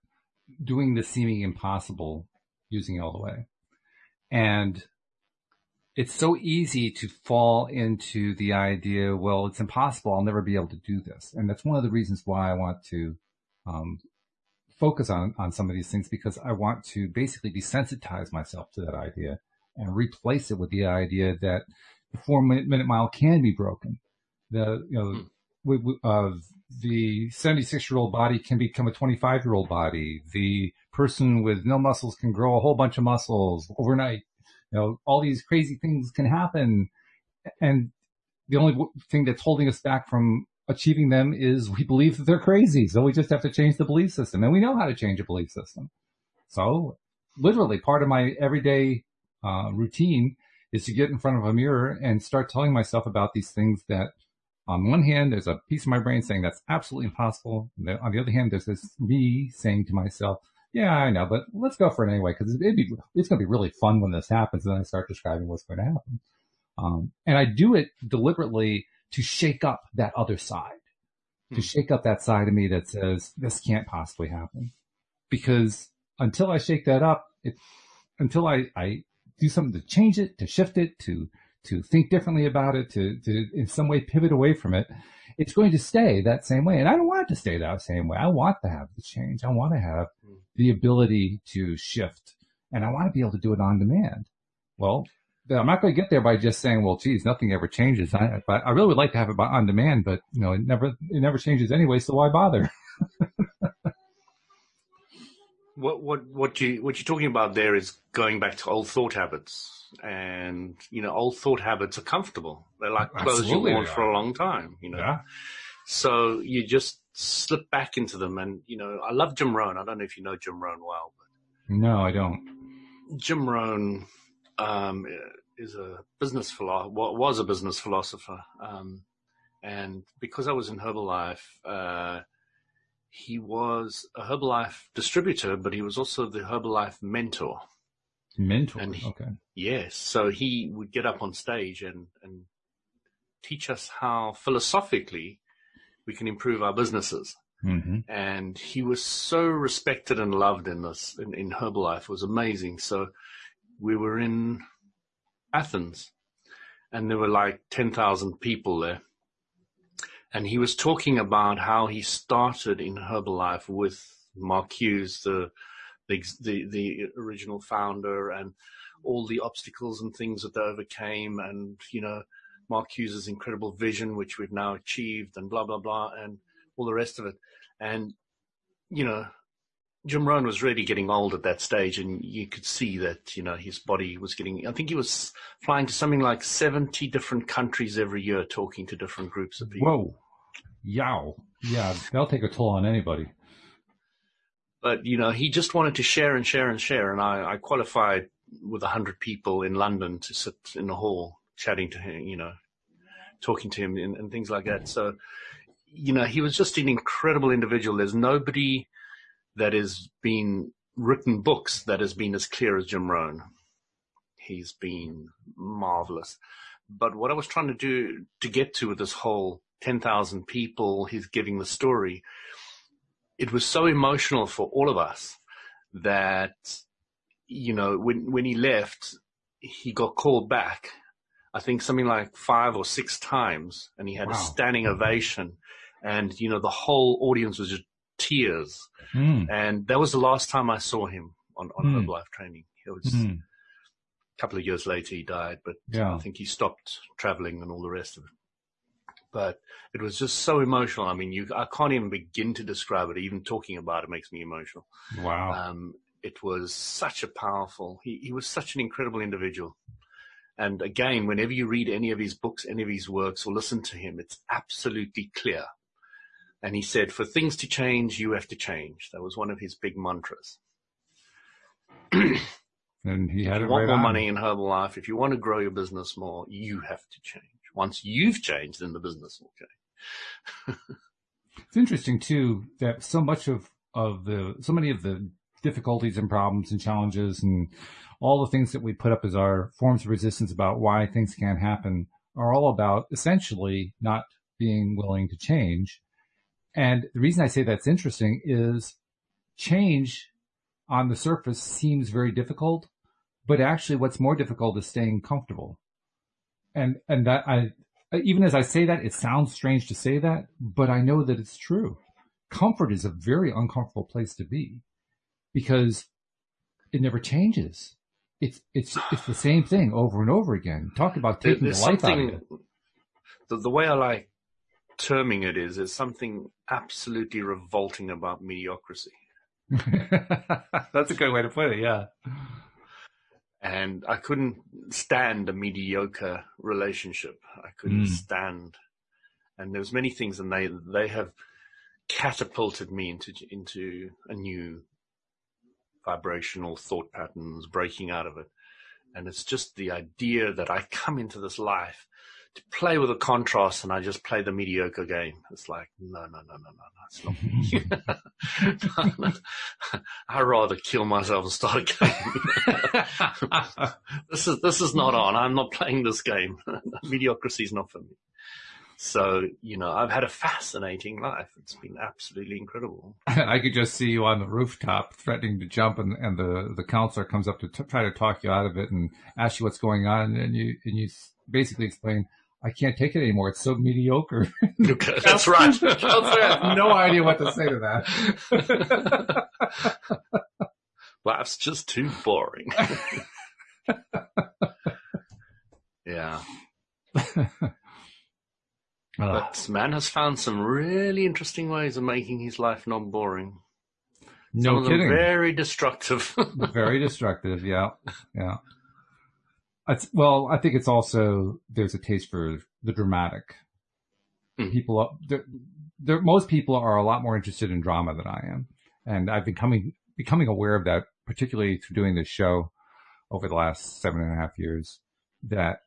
doing the seeming impossible using it all the way. And it's so easy to fall into the idea, well, it's impossible. I'll never be able to do this. And that's one of the reasons why I want to um, focus on, on some of these things because I want to basically desensitize myself to that idea and replace it with the idea that the four minute, minute mile can be broken. The, you know, mm. uh, the 76 year old body can become a 25 year old body. The person with no muscles can grow a whole bunch of muscles overnight. You know, all these crazy things can happen. And the only thing that's holding us back from achieving them is we believe that they're crazy. So we just have to change the belief system and we know how to change a belief system. So literally part of my everyday uh, routine is to get in front of a mirror and start telling myself about these things that on one hand, there's a piece of my brain saying that's absolutely impossible. On the other hand, there's this me saying to myself, yeah, I know, but let's go for it anyway because it'd be, it's going to be really fun when this happens. And then I start describing what's going to happen. Um, and I do it deliberately to shake up that other side, hmm. to shake up that side of me that says this can't possibly happen. Because until I shake that up, it, until I, I do something to change it, to shift it, to to think differently about it, to, to in some way pivot away from it, it's going to stay that same way. And I don't want it to stay that same way. I want to have the change. I want to have the ability to shift and I want to be able to do it on demand. Well, I'm not going to get there by just saying, well, geez, nothing ever changes. I, but I really would like to have it on demand, but you know, it never, it never changes anyway. So why bother? what, what, what you, what you're talking about there is going back to old thought habits and you know old thought habits are comfortable. They're like clothes Absolutely, you worn for a long time. You know, yeah. so you just slip back into them. And you know, I love Jim Rohn. I don't know if you know Jim Rohn well, but no, I don't. Jim Rohn um, is a business philosopher. Was a business philosopher, um, and because I was in Herbalife. Uh, he was a Herbalife distributor, but he was also the Herbalife mentor. Mentor. And he, okay. Yes. So he would get up on stage and, and teach us how philosophically we can improve our businesses. Mm-hmm. And he was so respected and loved in this, in, in Herbalife. It was amazing. So we were in Athens and there were like 10,000 people there. And he was talking about how he started in Herbalife with Mark Hughes, the the, the, the original founder and all the obstacles and things that they overcame and, you know, Mark Hughes's incredible vision, which we've now achieved and blah, blah, blah, and all the rest of it. And, you know, Jim Rohn was really getting old at that stage and you could see that, you know, his body was getting, I think he was flying to something like 70 different countries every year talking to different groups of people. Whoa. Yow. Yeah, that'll take a toll on anybody but you know, he just wanted to share and share and share. And I, I qualified with a hundred people in London to sit in the hall chatting to him, you know, talking to him and, and things like that. So, you know, he was just an incredible individual. There's nobody that has been written books that has been as clear as Jim Rohn. He's been marvelous. But what I was trying to do to get to with this whole 10,000 people, he's giving the story it was so emotional for all of us that, you know, when, when he left, he got called back. I think something like five or six times and he had wow. a standing mm-hmm. ovation and, you know, the whole audience was just tears. Mm. And that was the last time I saw him on, on mm. Herbalife training. It was mm. a couple of years later he died, but yeah. I think he stopped traveling and all the rest of it but it was just so emotional. I mean, you, I can't even begin to describe it. Even talking about it makes me emotional. Wow. Um, it was such a powerful, he, he was such an incredible individual. And again, whenever you read any of his books, any of his works, or listen to him, it's absolutely clear. And he said, for things to change, you have to change. That was one of his big mantras. and he had if you want right more on. money in Herbalife, if you want to grow your business more, you have to change. Once you've changed, then the business will change. it's interesting too that so much of, of the, so many of the difficulties and problems and challenges and all the things that we put up as our forms of resistance about why things can't happen are all about essentially not being willing to change. And the reason I say that's interesting is change on the surface seems very difficult, but actually what's more difficult is staying comfortable and and that I even as I say that, it sounds strange to say that, but I know that it's true. comfort is a very uncomfortable place to be because it never changes. It's it's it's the same thing over and over again. Talk about taking There's the life out of it. the, the way I like terming it is, there's something absolutely revolting about mediocrity. That's a good way to put it. Yeah. and I couldn't stand a mediocre relationship. I couldn't Mm. stand, and there was many things, and they they have catapulted me into into a new vibrational thought patterns, breaking out of it, and it's just the idea that I come into this life play with the contrast, and I just play the mediocre game. It's like no, no, no, no, no, no, it's not me. I'd rather kill myself and start a game. this is this is not on. I'm not playing this game. Mediocrity is not for me. So you know, I've had a fascinating life. It's been absolutely incredible. I could just see you on the rooftop threatening to jump, and, and the, the counselor comes up to t- try to talk you out of it and ask you what's going on, and you and you basically explain, "I can't take it anymore. It's so mediocre." That's right. counselor has no idea what to say to that. Life's just too boring. yeah, but man has found some really interesting ways of making his life not boring. Some no of them kidding. very destructive. very destructive. Yeah, yeah. It's, well, I think it's also there's a taste for the dramatic. Mm. People, are, there, there, most people are a lot more interested in drama than I am, and I've becoming becoming aware of that, particularly through doing this show over the last seven and a half years. That,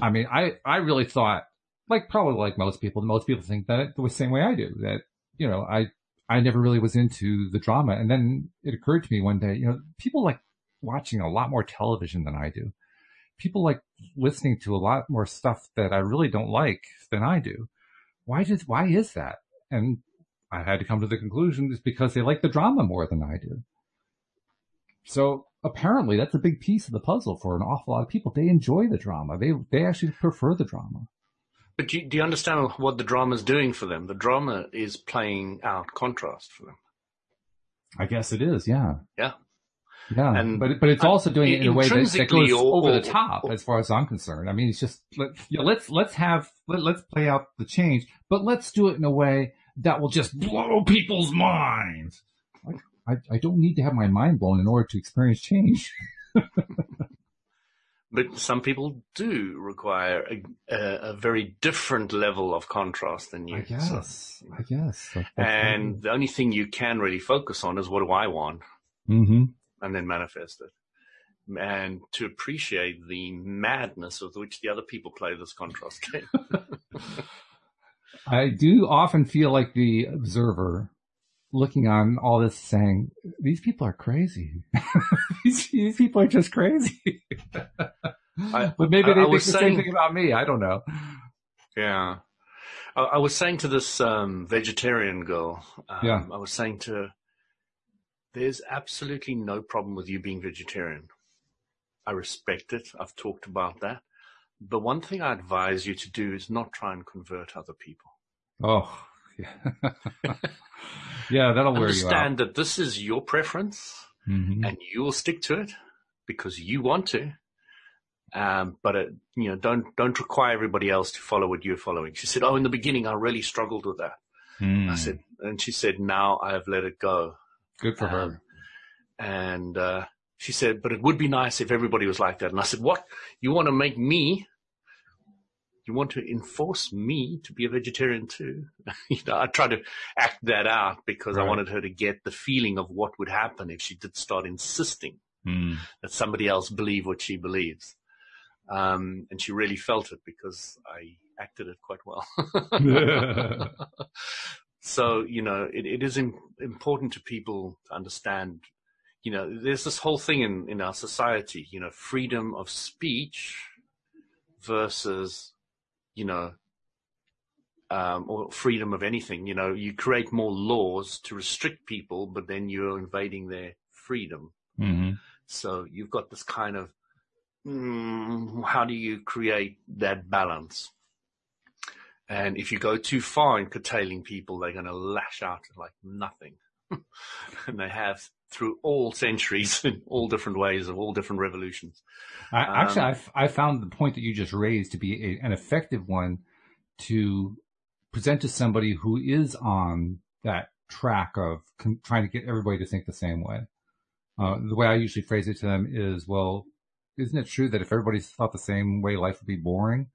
I mean, I I really thought, like probably like most people, most people think that the same way I do. That you know, I I never really was into the drama. And then it occurred to me one day, you know, people like watching a lot more television than I do. People like listening to a lot more stuff that I really don't like than I do. Why does, why is that? And I had to come to the conclusion it's because they like the drama more than I do. So apparently that's a big piece of the puzzle for an awful lot of people. They enjoy the drama. They, they actually prefer the drama. But do you, do you understand what the drama is doing for them? The drama is playing out contrast for them. I guess it is. Yeah. Yeah. Yeah, And but but it's also doing it in a way that, that goes or- over or- the top, as far as I'm concerned. I mean, it's just let, you know, let's let's have let, let's play out the change, but let's do it in a way that will just blow people's minds. Like, I I don't need to have my mind blown in order to experience change. But some people do require a, a, a very different level of contrast than you. I guess. So- I guess. That- that's and the only thing you can really focus on is what do I want, hmm and then manifest it. And to appreciate the madness with which the other people play this contrast game. I do often feel like the observer looking on all this saying, these people are crazy. these, these people are just crazy. I- but maybe they I think the saying- same thing about me. I don't know. Yeah. I, I was saying to this um, vegetarian girl, um, Yeah. I was saying to her, there's absolutely no problem with you being vegetarian. I respect it. I've talked about that. But one thing I advise you to do is not try and convert other people. Oh, yeah. yeah, that'll wear you out. Understand that this is your preference Mhm. and you will stick to it because you want to. Um, but it, you know, don't don't require everybody else to follow what you're following. She said, "Oh, in the beginning, I really struggled with that." I Mm. said, and she said, now I have let it go. Good for Um, her. And uh, she said, but it would be nice if everybody was like that. And I said, what? You want to make me? You want to enforce me to be a vegetarian too? you know, I tried to act that out because I wanted her to get the feeling of what would happen if she did start insisting Mm. that somebody else believe what she believes. Um, and she really felt it because I acted it quite well. so, you know, it, it is im- important to people to understand, you know, there's this whole thing in, in our society, you know, freedom of speech versus, you know, um, or freedom of anything. You know, you create more laws to restrict people, but then you're invading their freedom. Mhm. So you've got this kind of mm, how do you create that balance? And if you go too far in curtailing people, they're going to lash out like nothing. and they have through all centuries in all different ways of all different revolutions. I, actually, um, I, I found the point that you just raised to be a, an effective one to present to somebody who is on that track of con- trying to get everybody to think the same way. Uh, the way I usually phrase it to them is, well, isn't it true that if everybody thought the same way, life would be boring?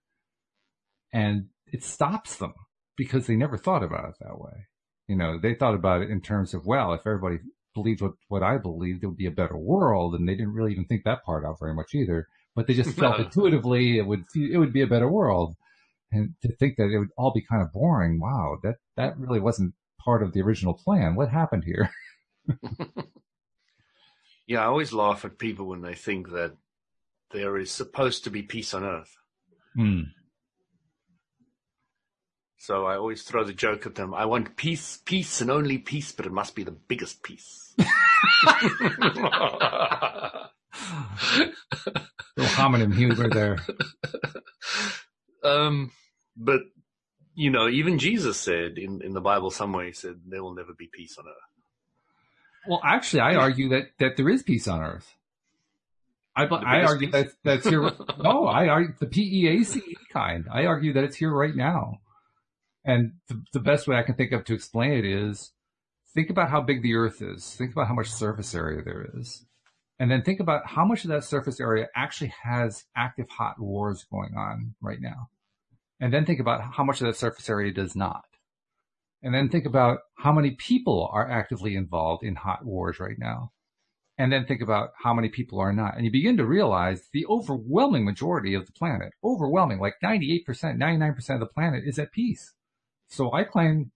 And it stops them because they never thought about it that way. You know, they thought about it in terms of, well, if everybody believed what, what I believed, it would be a better world. And they didn't really even think that part out very much either, but they just felt intuitively it would, it would be a better world. And to think that it would all be kind of boring. Wow. That, that really wasn't part of the original plan. What happened here? yeah. I always laugh at people when they think that there is supposed to be peace on earth. Hmm. So I always throw the joke at them. I want peace, peace and only peace, but it must be the biggest peace. Little homonym humor there. Um, but you know, even Jesus said in, in the Bible somewhere, he said, there will never be peace on earth. Well, actually, I argue that, that there is peace on earth. I, I argue that that's here. no, I argue the PEACE kind. I argue that it's here right now. And the, the best way I can think of to explain it is think about how big the earth is. Think about how much surface area there is. And then think about how much of that surface area actually has active hot wars going on right now. And then think about how much of that surface area does not. And then think about how many people are actively involved in hot wars right now. And then think about how many people are not. And you begin to realize the overwhelming majority of the planet, overwhelming, like 98%, 99% of the planet is at peace. So I claim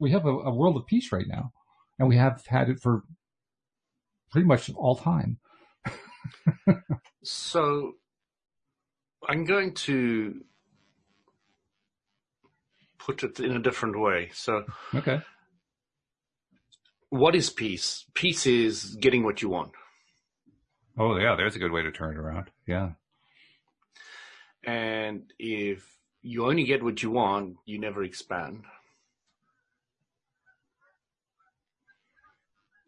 we have a, a, world of peace right now, and we have had it for pretty much all time. so I'm going to put it in a different way. So, okay. What is peace? Peace is getting what you want. Oh, yeah, there's a good way to turn it around. Yeah. And if you only get what you want, you never expand.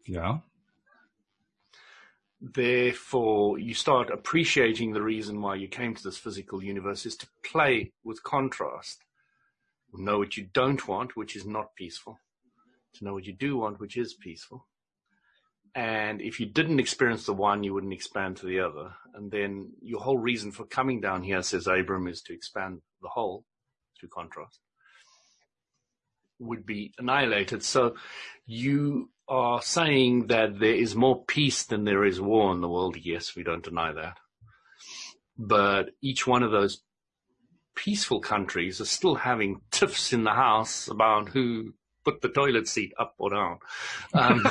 Yeah. Therefore, you start appreciating the reason why you came to this physical universe is to play with contrast. Know what you don't want, which is not peaceful. To know what you do want, which is peaceful. And if you didn't experience the one, you wouldn't expand to the other. And then your whole reason for coming down here, says Abraham, is to expand the whole through contrast, would be annihilated. So you are saying that there is more peace than there is war in the world. Yes, we don't deny that. But each one of those peaceful countries are still having tiffs in the house about who put the toilet seat up or down. Um,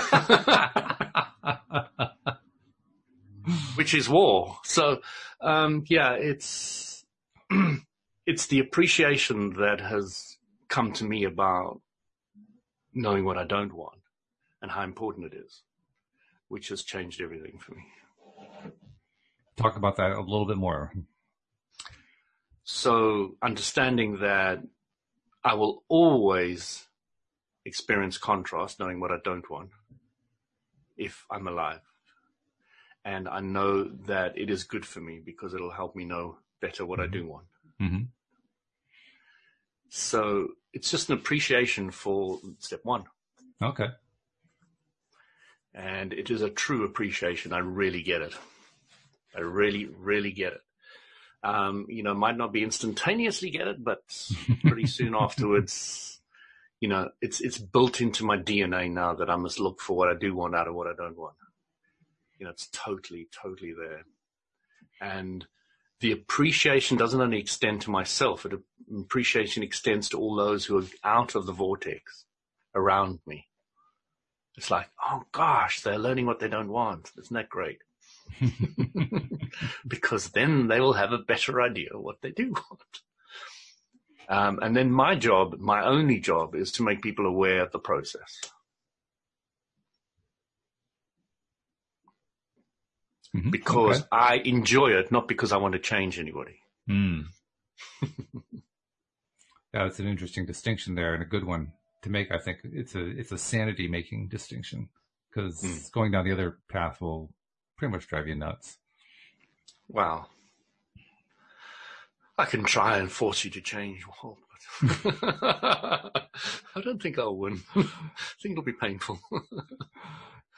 which is war. So, um, yeah, it's, it's the appreciation that has come to me about knowing what I don't want and how important it is, which has changed everything for me. Talk about that a little bit more. So understanding that I will always experience contrast, knowing what I don't want if I'm alive. And I know that it is good for me because it'll help me know better what mm-hmm. I do want. Mm-hmm. So it's just an appreciation for step one. Okay. And it is a true appreciation. I really get it. I really, really get it. Um, you know, might not be instantaneously get it, but pretty soon afterwards, you know, it's it's built into my DNA now that I must look for what I do want out of what I don't want. You know, it's totally, totally there. And the appreciation doesn't only extend to myself, it appreciation extends to all those who are out of the vortex around me. It's like, oh gosh, they're learning what they don't want. Isn't that great? because then they will have a better idea of what they do want. Um, and then my job, my only job, is to make people aware of the process. Mm-hmm. Because okay. I enjoy it, not because I want to change anybody. Mm. That's an interesting distinction there and a good one to make. I think it's a it's a sanity making distinction because mm. going down the other path will pretty much drive you nuts. Wow. I can try and force you to change. but I don't think I'll win. I think it'll be painful.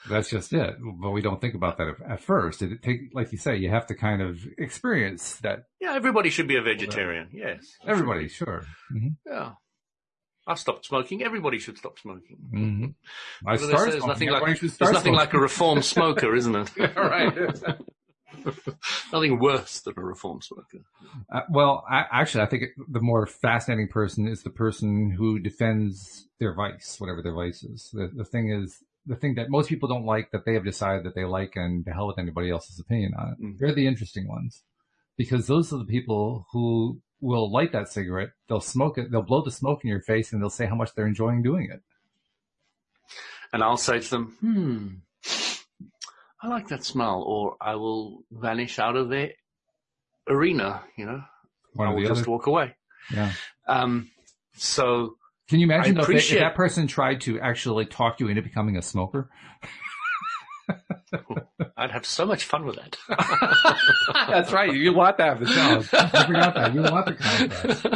That's just it. But we don't think about that at first. It take, like you say, you have to kind of experience that. Yeah, everybody should be a vegetarian. Yes. Everybody, sure. Mm-hmm. Yeah. I've stopped smoking. Everybody should stop smoking. Mm-hmm. I started there's nothing like there's nothing like a reformed smoker, isn't it? yeah, right. nothing worse than a reformed smoker. Uh, well, I, actually, I think the more fascinating person is the person who defends their vice, whatever their vice is. The, the thing is, the thing that most people don't like that they have decided that they like, and to hell with anybody else's opinion on it. Mm. They're the interesting ones because those are the people who will light that cigarette, they'll smoke it, they'll blow the smoke in your face, and they'll say how much they're enjoying doing it. And I'll say to them, hmm, I like that smell, or I will vanish out of the arena, you know. One I will just other. walk away. Yeah. Um, so. Can you imagine though, if, if that person tried to actually talk you into becoming a smoker? I'd have so much fun with that. That's right. You want that, the challenge. I forgot that. You want the contest.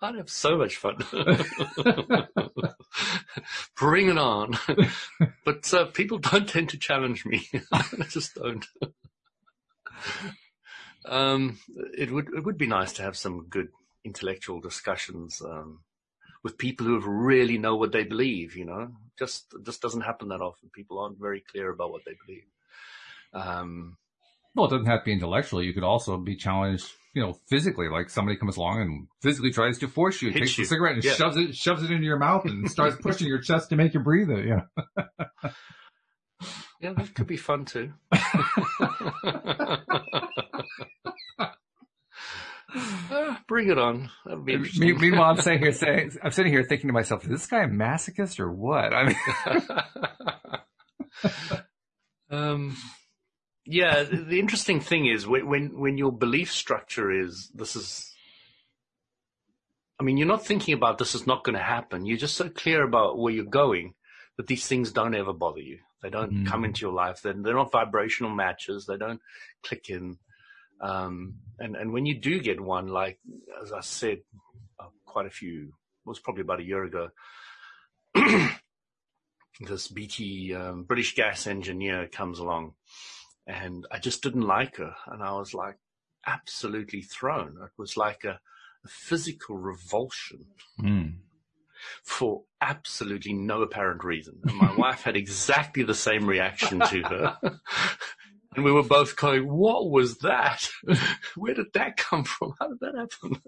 I'd have so much fun. Bring it on. But uh, people don't tend to challenge me. I just don't. Um, it would it would be nice to have some good intellectual discussions um, with people who really know what they believe. You know, just just doesn't happen that often. People aren't very clear about what they believe. Um, well, it doesn't have to be intellectually. You could also be challenged, you know, physically. Like somebody comes along and physically tries to force you, takes you. the cigarette and yeah. shoves it, shoves it into your mouth and starts pushing your chest to make you breathe it. Yeah. yeah, that could be fun too. Uh, bring it on. That'd be interesting. Meanwhile, I'm sitting here saying, I'm sitting here thinking to myself, is this guy a masochist or what? I mean, um, yeah, the interesting thing is when, when, when your belief structure is this is, I mean, you're not thinking about this is not going to happen. You're just so clear about where you're going that these things don't ever bother you. They don't mm. come into your life. They're, they're not vibrational matches. They don't click in. Um, and, and when you do get one, like, as I said, uh, quite a few, it was probably about a year ago, this BT, um, British gas engineer comes along and I just didn't like her. And I was like absolutely thrown. It was like a, a physical revulsion mm. for absolutely no apparent reason. And my wife had exactly the same reaction to her. and we were both going, what was that? Where did that come from? How did that happen?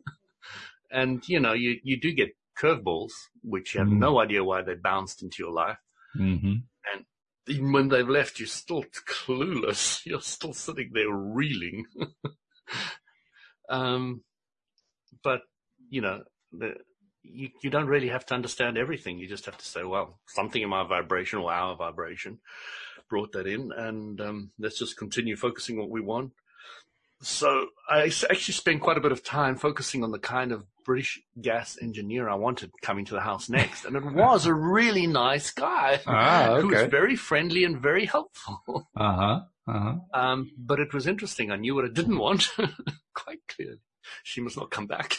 and you know, you, you do get curveballs, which you have mm. no idea why they bounced into your life. Mm-hmm And even when they've left, you're still clueless. You're still sitting there reeling. um, but you know, the, you, you don't really have to understand everything. You just have to say, well, something in my vibration or our vibration brought that in, and um, let's just continue focusing what we want. So I actually spent quite a bit of time focusing on the kind of British gas engineer I wanted coming to the house next. And it was a really nice guy ah, okay. who was very friendly and very helpful. Uh-huh. Uh-huh. Um, but it was interesting. I knew what I didn't want quite clearly. She must not come back.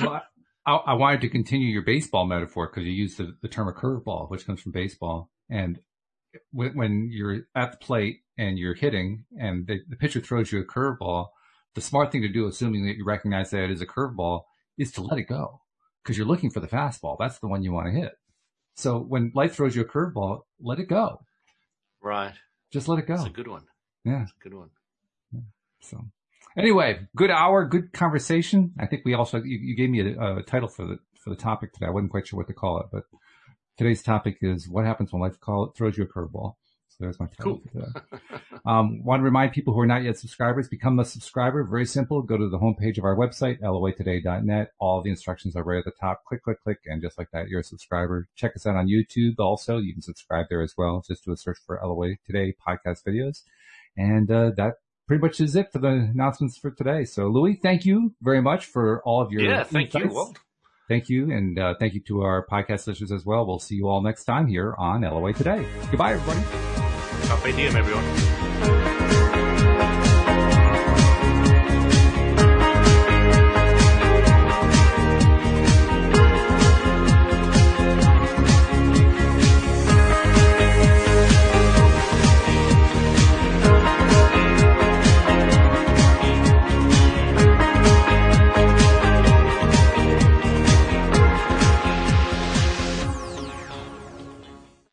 well, I, I, wanted to continue your baseball metaphor because you used the, the term a curveball, which comes from baseball. And when, when you're at the plate and you're hitting and the, the pitcher throws you a curveball, the smart thing to do, assuming that you recognize that it is a curveball, is to let it go because you're looking for the fastball. That's the one you want to hit. So when life throws you a curveball, let it go. Right. Just let it go. It's a good one. Yeah. It's a good one. Yeah. So anyway, good hour, good conversation. I think we also, you, you gave me a, a, title for the, for the topic today. I wasn't quite sure what to call it, but today's topic is what happens when life call, throws you a curveball. So there's my title cool. um, want to remind people who are not yet subscribers, become a subscriber. Very simple. Go to the homepage of our website, loatoday.net. All the instructions are right at the top. Click, click, click, and just like that, you're a subscriber. Check us out on YouTube also. You can subscribe there as well. Just do a search for LOA Today podcast videos. And uh, that pretty much is it for the announcements for today. So, Louis, thank you very much for all of your yeah, thank insights. you, Walt. Thank you. And uh, thank you to our podcast listeners as well. We'll see you all next time here on LOA Today. Goodbye, everybody. Carpe diem, everyone.